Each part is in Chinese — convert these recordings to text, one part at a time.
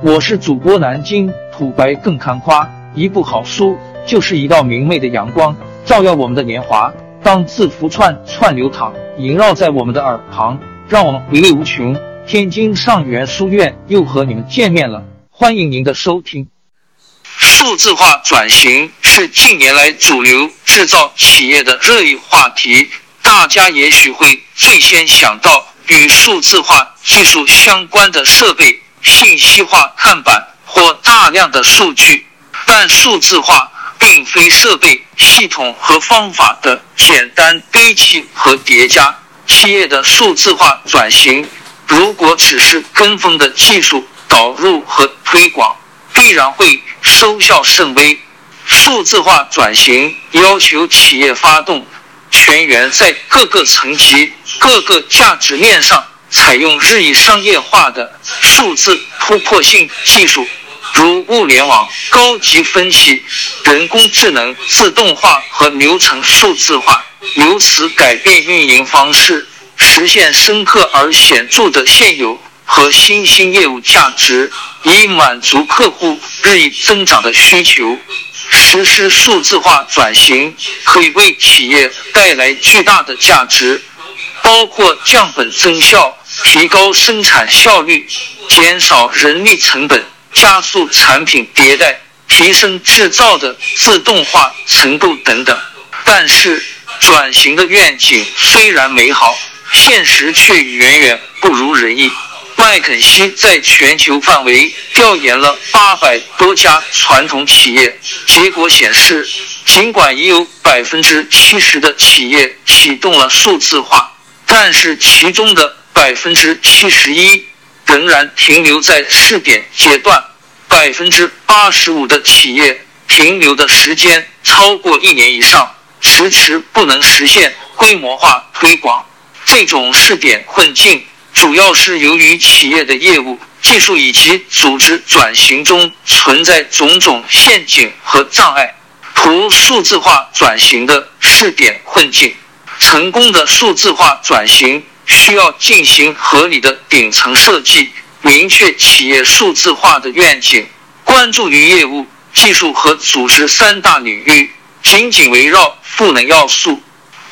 我是主播南京土白更看花，一部好书就是一道明媚的阳光，照耀我们的年华。当字符串串流淌，萦绕在我们的耳旁，让我们回味无穷。天津上元书院又和你们见面了，欢迎您的收听。数字化转型是近年来主流制造企业的热议话题，大家也许会最先想到与数字化技术相关的设备。信息化看板或大量的数据，但数字化并非设备、系统和方法的简单堆砌和叠加。企业的数字化转型，如果只是跟风的技术导入和推广，必然会收效甚微。数字化转型要求企业发动全员在各个层级、各个价值链上。采用日益商业化的数字突破性技术，如物联网、高级分析、人工智能、自动化和流程数字化，由此改变运营方式，实现深刻而显著的现有和新兴业务价值，以满足客户日益增长的需求。实施数字化转型可以为企业带来巨大的价值，包括降本增效。提高生产效率，减少人力成本，加速产品迭代，提升制造的自动化程度等等。但是，转型的愿景虽然美好，现实却远远不如人意。麦肯锡在全球范围调研了八百多家传统企业，结果显示，尽管已有百分之七十的企业启动了数字化，但是其中的。百分之七十一仍然停留在试点阶段，百分之八十五的企业停留的时间超过一年以上，迟迟不能实现规模化推广。这种试点困境，主要是由于企业的业务、技术以及组织转型中存在种种陷阱和障碍。图数字化转型的试点困境，成功的数字化转型。需要进行合理的顶层设计，明确企业数字化的愿景，关注于业务、技术和组织三大领域，紧紧围绕赋能要素，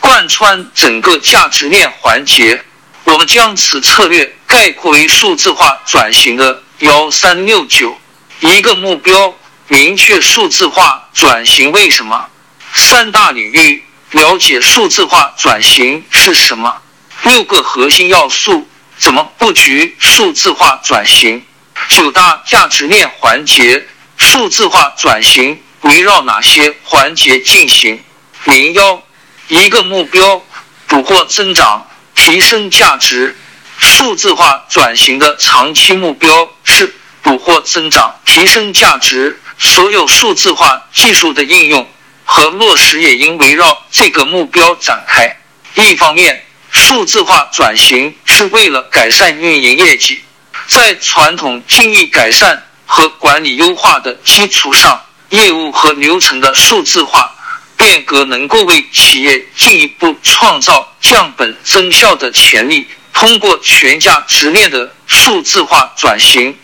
贯穿整个价值链环节。我们将此策略概括为数字化转型的幺三六九：一个目标，明确数字化转型为什么；三大领域，了解数字化转型是什么。六个核心要素怎么布局数字化转型？九大价值链环节，数字化转型围绕哪些环节进行？零幺一个目标，捕获增长，提升价值。数字化转型的长期目标是捕获增长，提升价值。所有数字化技术的应用和落实也应围绕这个目标展开。一方面。数字化转型是为了改善运营业绩，在传统经营改善和管理优化的基础上，业务和流程的数字化变革能够为企业进一步创造降本增效的潜力。通过全价值链的数字化转型，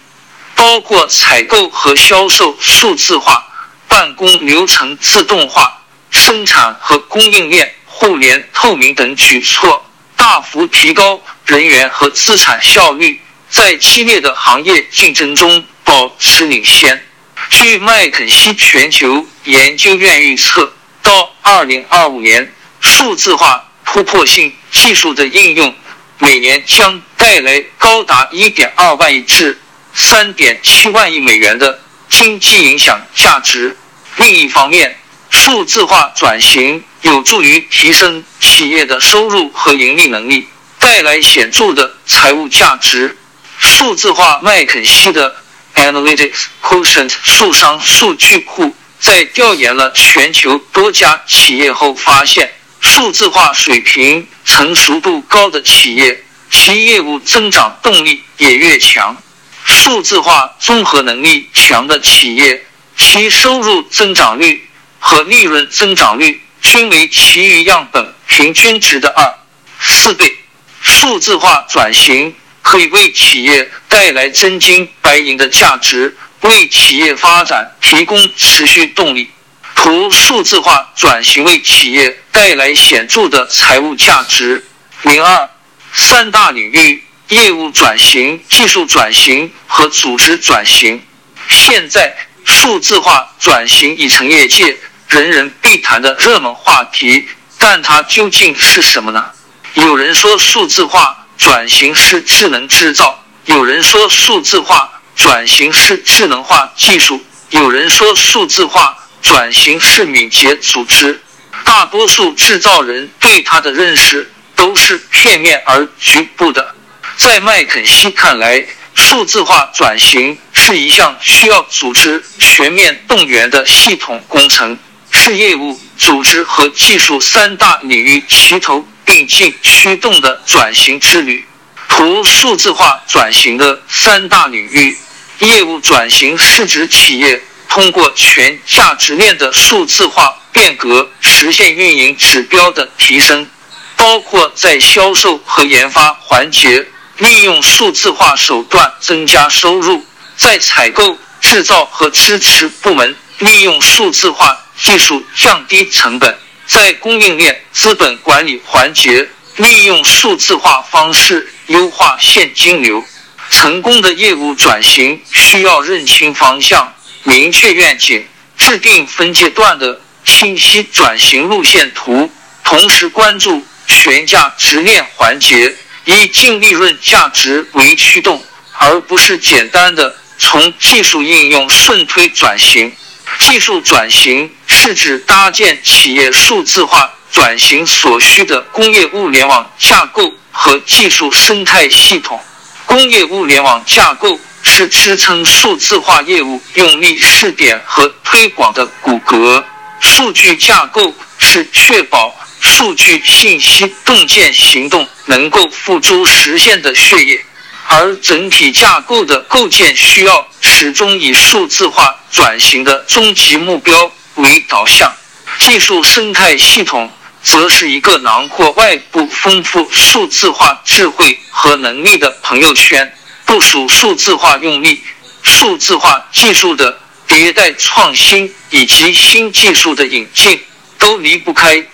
包括采购和销售数字化、办公流程自动化、生产和供应链互联透明等举措。大幅提高人员和资产效率，在激烈的行业竞争中保持领先。据麦肯锡全球研究院预测，到二零二五年，数字化突破性技术的应用每年将带来高达一点二万亿至三点七万亿美元的经济影响价值。另一方面，数字化转型。有助于提升企业的收入和盈利能力，带来显著的财务价值。数字化麦肯锡的 Analytics Quotient 数商数据库在调研了全球多家企业后发现，数字化水平成熟度高的企业，其业务增长动力也越强；数字化综合能力强的企业，其收入增长率和利润增长率。均为其余样本平均值的二四倍。数字化转型可以为企业带来真金白银的价值，为企业发展提供持续动力。图数字化转型为企业带来显著的财务价值。零二三大领域：业务转型、技术转型和组织转型。现在，数字化转型已成业界人人必谈的热门话题，但它究竟是什么呢？有人说，数字化转型是智能制造；有人说，数字化转型是智能化技术；有人说，数字化。转型是敏捷组织，大多数制造人对它的认识都是片面而局部的。在麦肯锡看来，数字化转型是一项需要组织全面动员的系统工程，是业务、组织和技术三大领域齐头并进驱动的转型之旅。图数字化转型的三大领域，业务转型是指企业。通过全价值链的数字化变革，实现运营指标的提升，包括在销售和研发环节利用数字化手段增加收入；在采购、制造和支持部门利用数字化技术降低成本；在供应链资本管理环节利用数字化方式优化现金流。成功的业务转型需要认清方向。明确愿景，制定分阶段的清晰转型路线图，同时关注全价值链环节，以净利润价值为驱动，而不是简单的从技术应用顺推转型。技术转型是指搭建企业数字化转型所需的工业物联网架构和技术生态系统。工业物联网架构。是支撑数字化业务用力试点和推广的骨骼，数据架构是确保数据信息洞见行动能够付诸实现的血液，而整体架构的构建需要始终以数字化转型的终极目标为导向。技术生态系统则是一个囊括外部丰富数字化智慧和能力的朋友圈。部署数字化用力、数字化技术的迭代创新以及新技术的引进，都离不开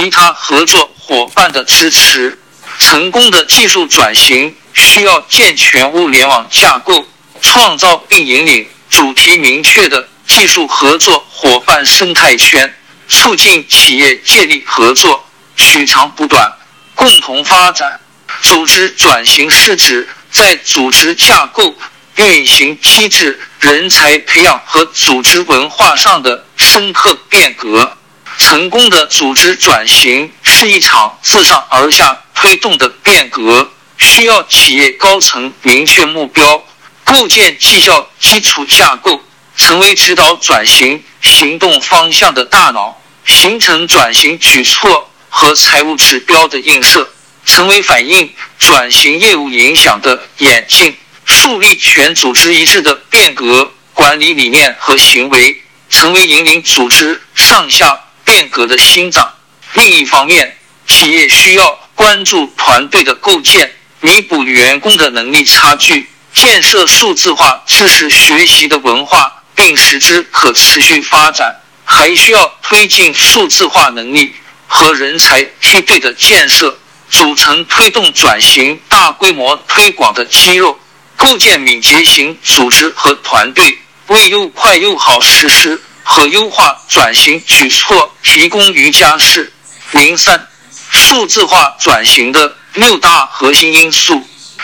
其他合作伙伴的支持。成功的技术转型需要健全物联网架构，创造并引领主题明确的技术合作伙伴生态圈。促进企业借力合作，取长补短，共同发展。组织转型是指在组织架构、运行机制、人才培养和组织文化上的深刻变革。成功的组织转型是一场自上而下推动的变革，需要企业高层明确目标，构建绩效基础架构，成为指导转型行动方向的大脑。形成转型举措和财务指标的映射，成为反映转型业务影响的眼镜，树立全组织一致的变革管理理念和行为，成为引领组织上下变革的心脏。另一方面，企业需要关注团队的构建，弥补员工的能力差距，建设数字化知识学习的文化，并使之可持续发展。还需要推进数字化能力和人才梯队的建设，组成推动转型大规模推广的肌肉，构建敏捷型组织和团队，为又快又好实施和优化转型举措提供瑜伽室。零三，数字化转型的六大核心因素，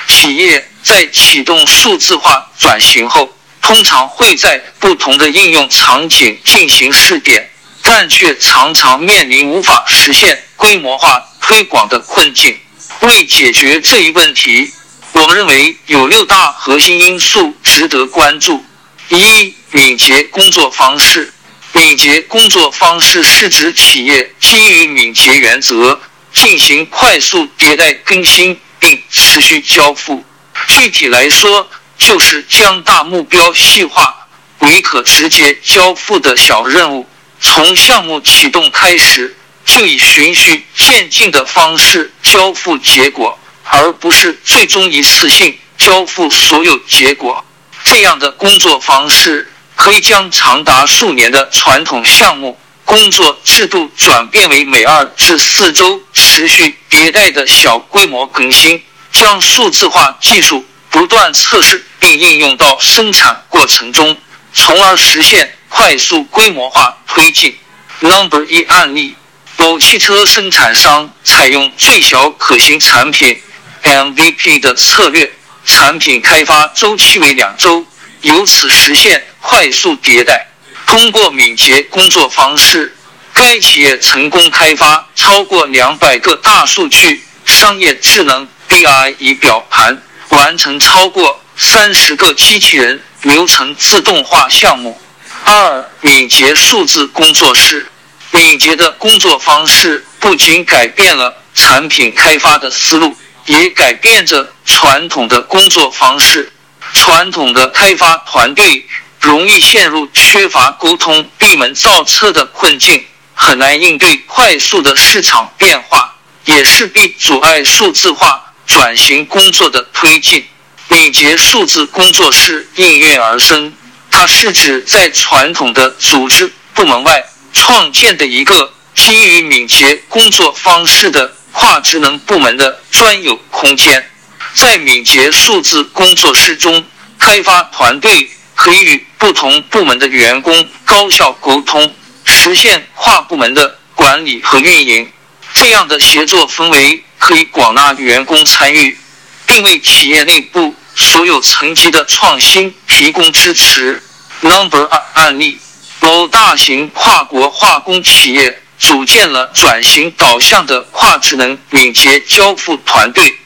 企业在启动数字化转型后。通常会在不同的应用场景进行试点，但却常常面临无法实现规模化推广的困境。为解决这一问题，我们认为有六大核心因素值得关注：一、敏捷工作方式。敏捷工作方式是指企业基于敏捷原则进行快速迭代更新并持续交付。具体来说，就是将大目标细化为可直接交付的小任务，从项目启动开始，就以循序渐进的方式交付结果，而不是最终一次性交付所有结果。这样的工作方式可以将长达数年的传统项目工作制度转变为每二至四周持续迭代的小规模更新，将数字化技术不断测试并应用到生产过程中，从而实现。快速规模化推进。Number 一案例：某汽车生产商采用最小可行产品 MVP 的策略，产品开发周期为两周，由此实现快速迭代。通过敏捷工作方式，该企业成功开发超过两百个大数据商业智能 BI 仪表盘，完成超过三十个机器人流程自动化项目。二敏捷数字工作室，敏捷的工作方式不仅改变了产品开发的思路，也改变着传统的工作方式。传统的开发团队容易陷入缺乏沟通、闭门造车的困境，很难应对快速的市场变化，也势必阻碍数字化转型工作的推进。敏捷数字工作室应运而生。它是指在传统的组织部门外创建的一个基于敏捷工作方式的跨职能部门的专有空间。在敏捷数字工作室中，开发团队可以与不同部门的员工高效沟通，实现跨部门的管理和运营。这样的协作氛围可以广纳员工参与，并为企业内部所有层级的创新提供支持。Number 二案例：某大型跨国化工企业组建了转型导向的跨职能敏捷交付团队，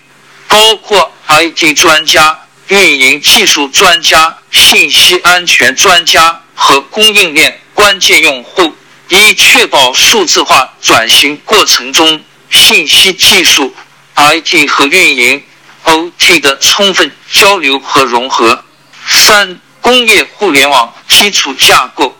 包括 IT 专家、运营技术专家、信息安全专家和供应链关键用户，以确保数字化转型过程中信息技术、IT 和运营 OT 的充分交流和融合。三工业互联网基础架构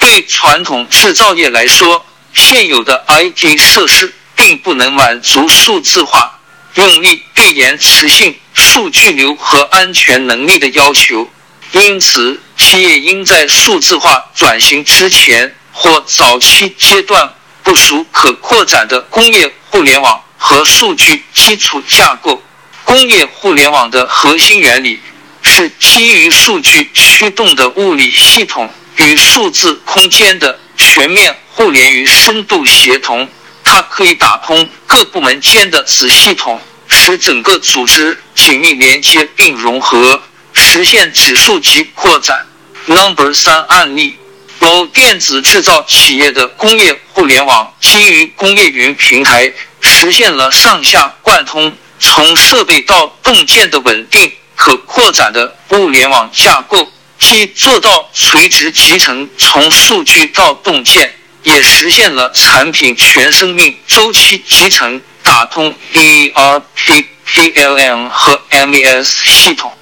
对传统制造业来说，现有的 IT 设施并不能满足数字化用力、必延迟性、数据流和安全能力的要求。因此，企业应在数字化转型之前或早期阶段部署可扩展的工业互联网和数据基础架构。工业互联网的核心原理。是基于数据驱动的物理系统与数字空间的全面互联与深度协同。它可以打通各部门间的子系统，使整个组织紧密连接并融合，实现指数级扩展。Number 三案例：某电子制造企业的工业互联网基于工业云平台，实现了上下贯通，从设备到动件的稳定。可扩展的物联网架构，既做到垂直集成，从数据到动件，也实现了产品全生命周期集成，打通 ERP、PLM 和 MES 系统。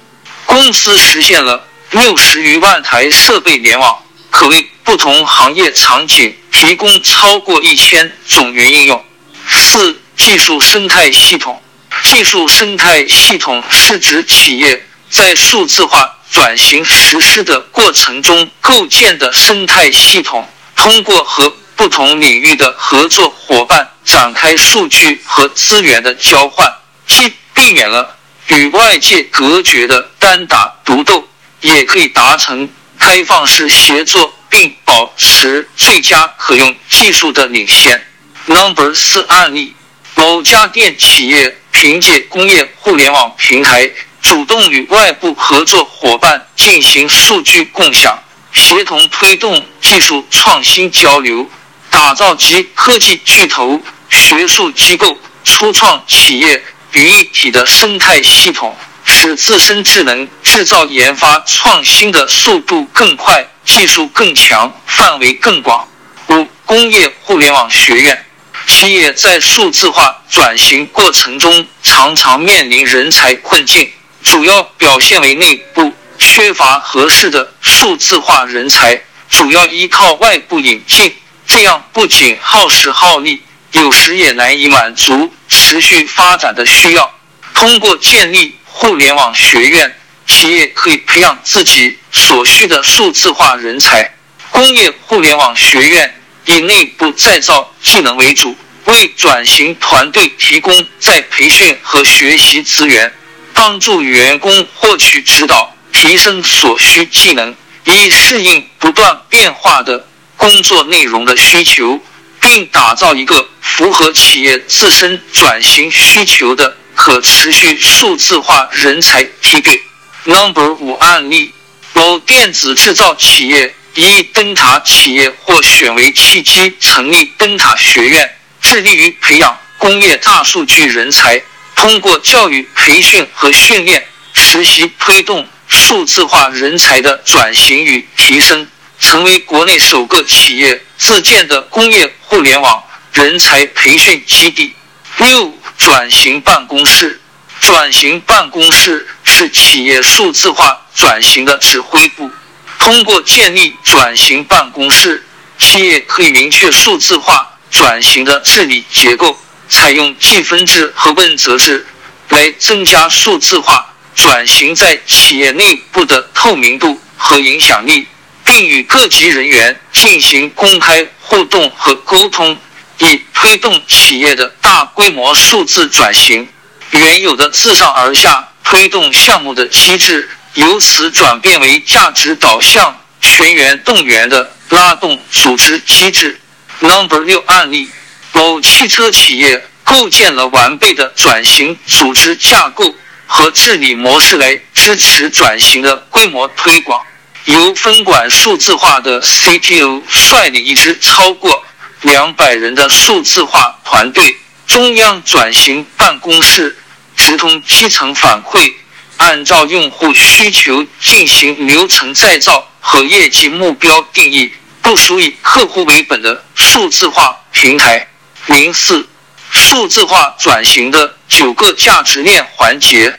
公司实现了六十余万台设备联网，可为不同行业场景提供超过一千种云应用。四、技术生态系统。技术生态系统是指企业在数字化转型实施的过程中构建的生态系统，通过和不同领域的合作伙伴展开数据和资源的交换，既避免了与外界隔绝的单打独斗，也可以达成开放式协作，并保持最佳可用技术的领先。Number 四案例：某家电企业。凭借工业互联网平台，主动与外部合作伙伴进行数据共享，协同推动技术创新交流，打造集科技巨头、学术机构、初创企业于一体的生态系统，使自身智能制造研发创新的速度更快，技术更强，范围更广。五、工业互联网学院。企业在数字化转型过程中，常常面临人才困境，主要表现为内部缺乏合适的数字化人才，主要依靠外部引进，这样不仅耗时耗力，有时也难以满足持续发展的需要。通过建立互联网学院，企业可以培养自己所需的数字化人才。工业互联网学院以内部再造技能为主，为转型团队提供再培训和学习资源，帮助员工获取指导，提升所需技能，以适应不断变化的工作内容的需求，并打造一个符合企业自身转型需求的可持续数字化人才梯队。Number 五案例：某电子制造企业。以灯塔企业获选为契机，成立灯塔学院，致力于培养工业大数据人才。通过教育培训和训练，实习推动数字化人才的转型与提升，成为国内首个企业自建的工业互联网人才培训基地。六、转型办公室。转型办公室是企业数字化转型的指挥部。通过建立转型办公室，企业可以明确数字化转型的治理结构，采用计分制和问责制来增加数字化转型在企业内部的透明度和影响力，并与各级人员进行公开互动和沟通，以推动企业的大规模数字转型。原有的自上而下推动项目的机制。由此转变为价值导向、全员动员的拉动组织机制。Number 六案例：某汽车企业构建了完备的转型组织架构和治理模式来支持转型的规模推广。由分管数字化的 CTO 率领一支超过两百人的数字化团队，中央转型办公室直通基层反馈。按照用户需求进行流程再造和业绩目标定义，部署以客户为本的数字化平台。零四，数字化转型的九个价值链环节：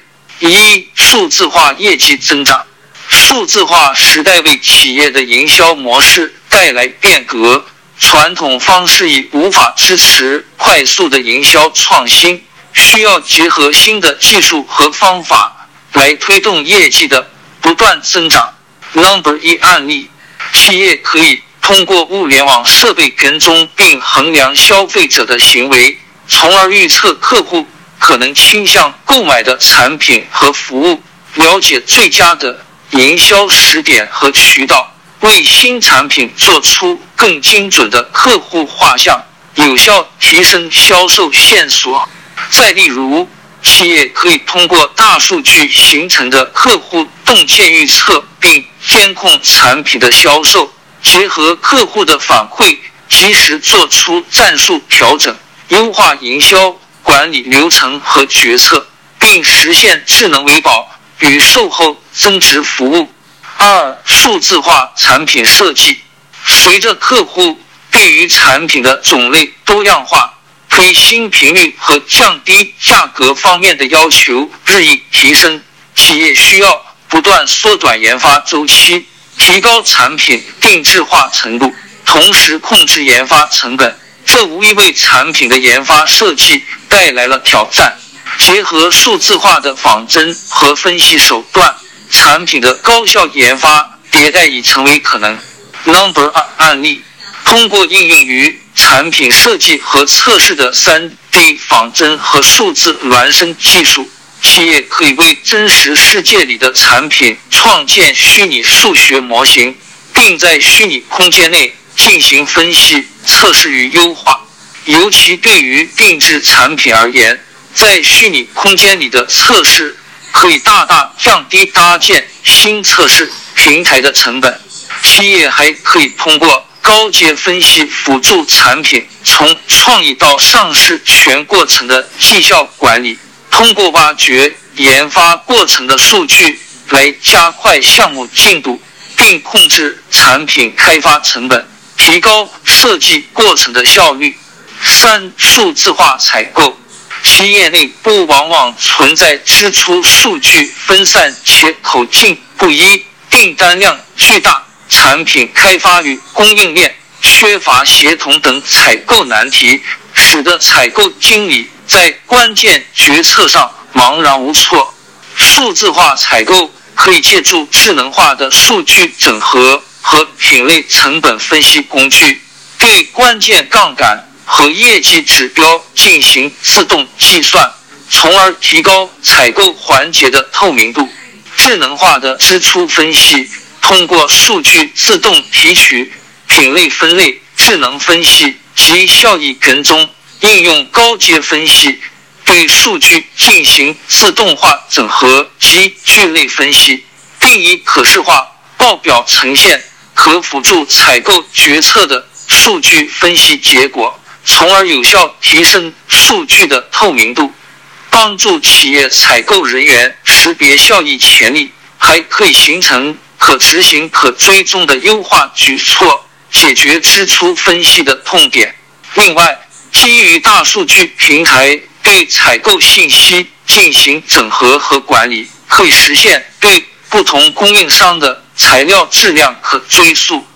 一、数字化业绩增长。数字化时代为企业的营销模式带来变革，传统方式已无法支持快速的营销创新，需要结合新的技术和方法。来推动业绩的不断增长。Number 一案例，企业可以通过物联网设备跟踪并衡量消费者的行为，从而预测客户可能倾向购买的产品和服务，了解最佳的营销时点和渠道，为新产品做出更精准的客户画像，有效提升销售线索。再例如。企业可以通过大数据形成的客户洞见预测，并监控产品的销售，结合客户的反馈，及时做出战术调整，优化营销管理流程和决策，并实现智能维保与售后增值服务。二、数字化产品设计，随着客户对于产品的种类多样化。推新频率和降低价格方面的要求日益提升，企业需要不断缩短研发周期，提高产品定制化程度，同时控制研发成本。这无疑为产品的研发设计带来了挑战。结合数字化的仿真和分析手段，产品的高效研发迭代已成为可能。Number 二案例，通过应用于。产品设计和测试的 3D 仿真和数字孪生技术，企业可以为真实世界里的产品创建虚拟数学模型，并在虚拟空间内进行分析、测试与优化。尤其对于定制产品而言，在虚拟空间里的测试可以大大降低搭建新测试平台的成本。企业还可以通过。高阶分析辅助产品从创意到上市全过程的绩效管理，通过挖掘研发过程的数据来加快项目进度，并控制产品开发成本，提高设计过程的效率。三、数字化采购，企业内部往往存在支出数据分散且口径不一，订单量巨大。产品开发与供应链缺乏协同等采购难题，使得采购经理在关键决策上茫然无措。数字化采购可以借助智能化的数据整合和品类成本分析工具，对关键杠杆和业绩指标进行自动计算，从而提高采购环节的透明度。智能化的支出分析，通过数据自动提取、品类分类、智能分析及效益跟踪，应用高阶分析。对数据进行自动化整合及聚类分析，并以可视化报表呈现可辅助采购决策的数据分析结果，从而有效提升数据的透明度，帮助企业采购人员识别效益潜力，还可以形成可执行、可追踪的优化举措，解决支出分析的痛点。另外，基于大数据平台。对采购信息进行整合和管理，可以实现对不同供应商的材料质量可追溯，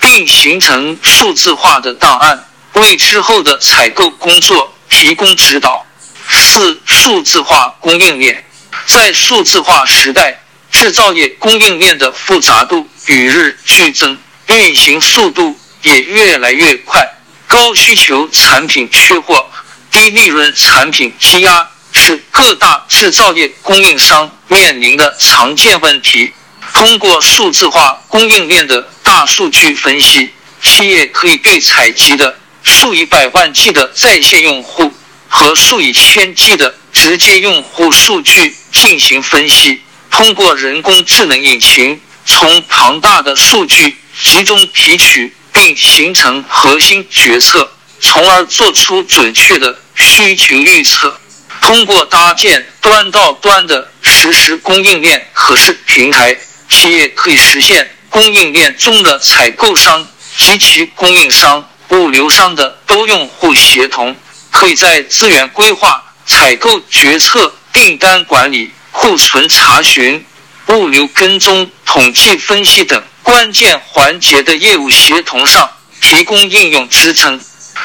并形成数字化的档案，为之后的采购工作提供指导。四、数字化供应链在数字化时代，制造业供应链的复杂度与日俱增，运行速度也越来越快，高需求产品缺货。低利润产品积压是各大制造业供应商面临的常见问题。通过数字化供应链的大数据分析，企业可以对采集的数以百万计的在线用户和数以千计的直接用户数据进行分析。通过人工智能引擎，从庞大的数据集中提取，并形成核心决策，从而做出准确的。需求预测，通过搭建端到端的实时供应链可视平台，企业可以实现供应链中的采购商及其供应商、物流商的多用户协同，可以在资源规划、采购决策、订单管理、库存查询、物流跟踪、统计分析等关键环节的业务协同上提供应用支撑。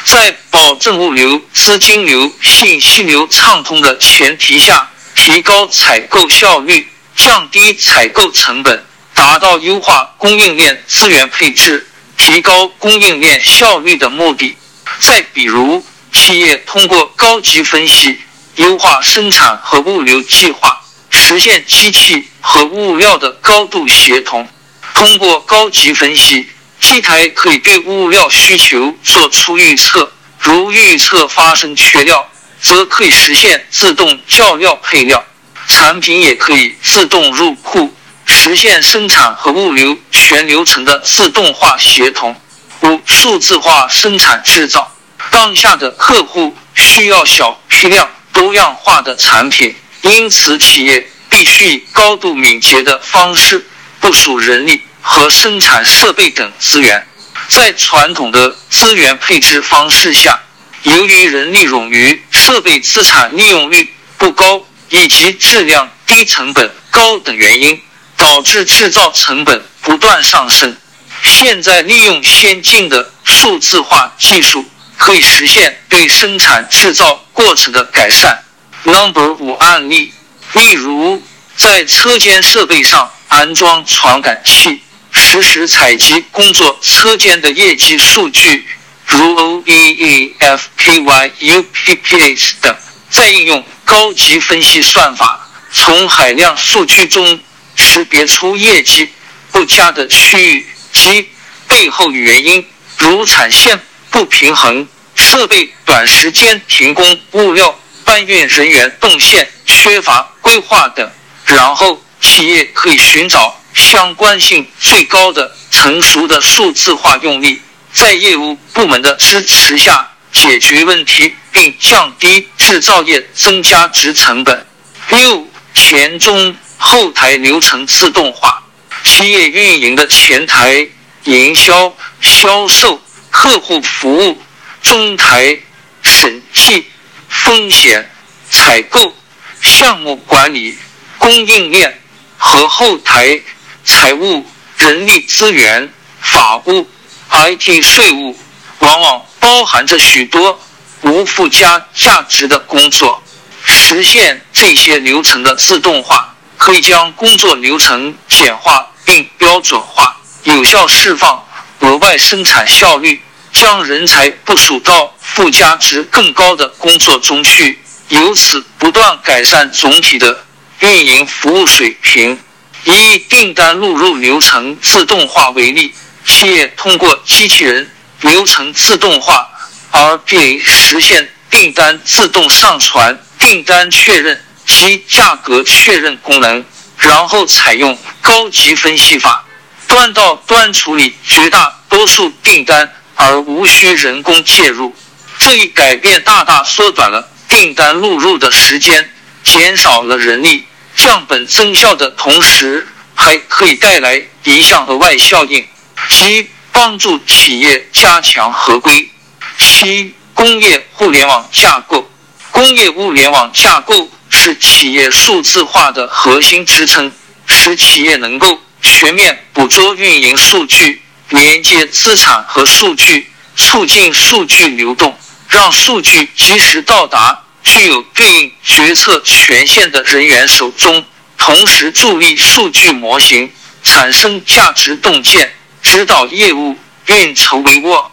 在保证物流、资金流、信息流畅通的前提下，提高采购效率，降低采购成本，达到优化供应链资源配置、提高供应链效率的目的。再比如，企业通过高级分析，优化生产和物流计划，实现机器和物料的高度协同。通过高级分析。机台可以对物料需求做出预测，如预测发生缺料，则可以实现自动叫料配料；产品也可以自动入库，实现生产和物流全流程的自动化协同。五、数字化生产制造。当下的客户需要小批量、多样化的产品，因此企业必须以高度敏捷的方式部署人力。和生产设备等资源，在传统的资源配置方式下，由于人力冗余、设备资产利用率不高以及质量低、成本高等原因，导致制造成本不断上升。现在利用先进的数字化技术，可以实现对生产制造过程的改善。Number 五案例，例如在车间设备上安装传感器。实时采集工作车间的业绩数据，如 O E E F K Y U P P S 等，再应用高级分析算法，从海量数据中识别出业绩不佳的区域及背后原因，如产线不平衡、设备短时间停工、物料搬运人员动线缺乏规划等，然后企业可以寻找。相关性最高的成熟的数字化用力，在业务部门的支持下解决问题，并降低制造业增加值成本。六前中后台流程自动化，企业运营的前台营销、销售、客户服务、中台审计、风险、采购、项目管理、供应链和后台。财务、人力资源、法务、IT 税务往往包含着许多无附加价值的工作。实现这些流程的自动化，可以将工作流程简化并标准化，有效释放额外生产效率，将人才部署到附加值更高的工作中去，由此不断改善总体的运营服务水平。以订单录入流程自动化为例，企业通过机器人流程自动化 RPA 实现订单自动上传。订单确认及价格确认功能，然后采用高级分析法，端到端处理绝大多数订单，而无需人工介入。这一改变大大缩短了订单录入的时间，减少了人力，降本增效的同时，还可以带来一项额外效应，即帮助企业加强合规。七、工业互联网架构。工业物联网架构是企业数字化的核心支撑，使企业能够全面捕捉运营数据、连接资产和数据、促进数据流动，让数据及时到达具有对应决策权限的人员手中，同时助力数据模型产生价值洞见，指导业务运筹帷幄。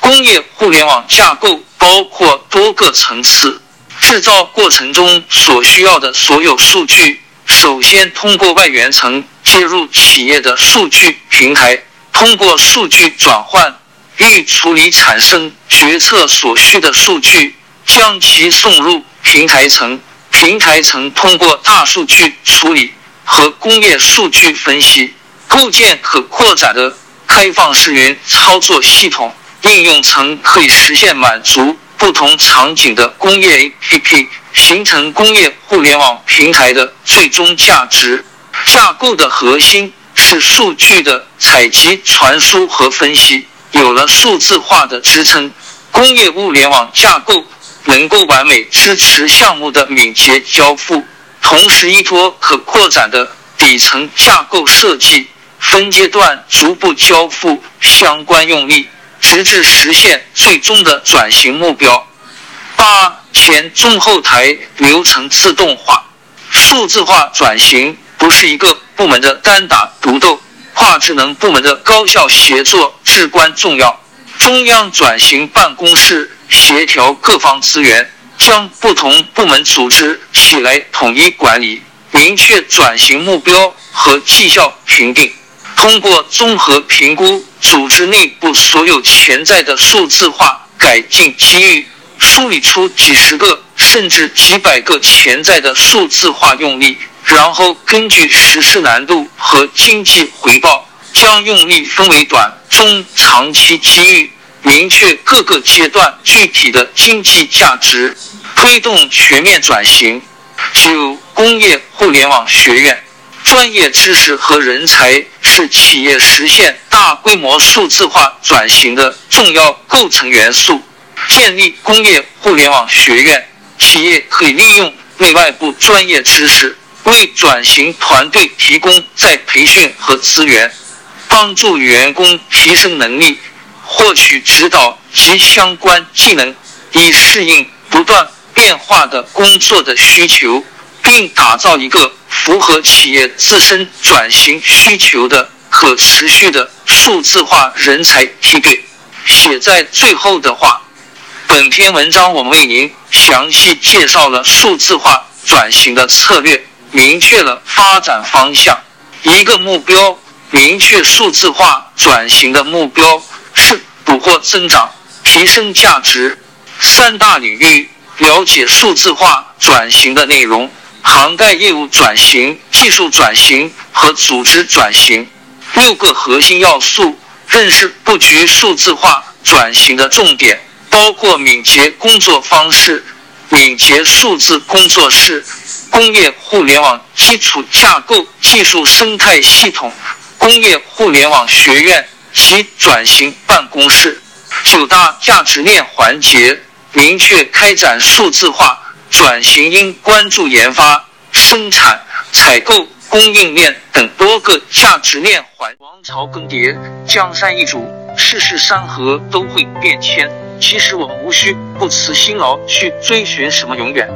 工业互联网架构包括多个层次。制造过程中所需要的所有数据，首先通过外源层接入企业的数据平台，通过数据转换预处理产生决策所需的数据，将其送入平台层。平台层通过大数据处理和工业数据分析，构建可扩展的开放式云操作系统。应用层可以实现满足。不同场景的工业 APP 形成工业互联网平台的最终价值架构的核心是数据的采集、传输和分析。有了数字化的支撑，工业物联网架构能够完美支持项目的敏捷交付，同时依托可扩展的底层架构设计，分阶段逐步交付相关用力。直至实现最终的转型目标。八前中后台流程自动化、数字化转型不是一个部门的单打独斗，跨职能部门的高效协作至关重要。中央转型办公室协调各方资源，将不同部门组织起来统一管理，明确转型目标和绩效评定。通过综合评估组织内部所有潜在的数字化改进机遇，梳理出几十个甚至几百个潜在的数字化用力，然后根据实施难度和经济回报，将用力分为短、中、长期机遇，明确各个阶段具体的经济价值，推动全面转型。九、工业互联网学院。专业知识和人才是企业实现大规模数字化转型的重要构成元素。建立工业互联网学院，企业可以利用内外部专业知识，为转型团队提供再培训和资源，帮助员工提升能力，获取指导及相关技能，以适应不断变化的工作的需求，并打造一个。符合企业自身转型需求的可持续的数字化人才梯队。写在最后的话，本篇文章我们为您详细介绍了数字化转型的策略，明确了发展方向。一个目标，明确数字化转型的目标是捕获增长、提升价值。三大领域，了解数字化转型的内容。涵盖业务转型、技术转型和组织转型六个核心要素，认识布局数字化转型的重点，包括敏捷工作方式、敏捷数字工作室、工业互联网基础架构、技术生态系统、工业互联网学院及转型办公室九大价值链环节，明确开展数字化。转型应关注研发、生产、采购、供应链等多个价值链环。王朝更迭，江山易主，世事山河都会变迁。其实我们无需不辞辛劳去追寻什么永远，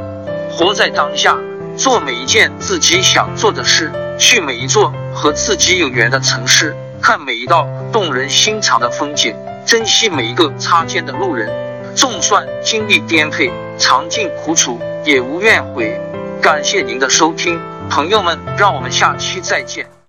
活在当下，做每一件自己想做的事，去每一座和自己有缘的城市，看每一道动人心肠的风景，珍惜每一个擦肩的路人。纵算经历颠沛，尝尽苦楚，也无怨悔。感谢您的收听，朋友们，让我们下期再见。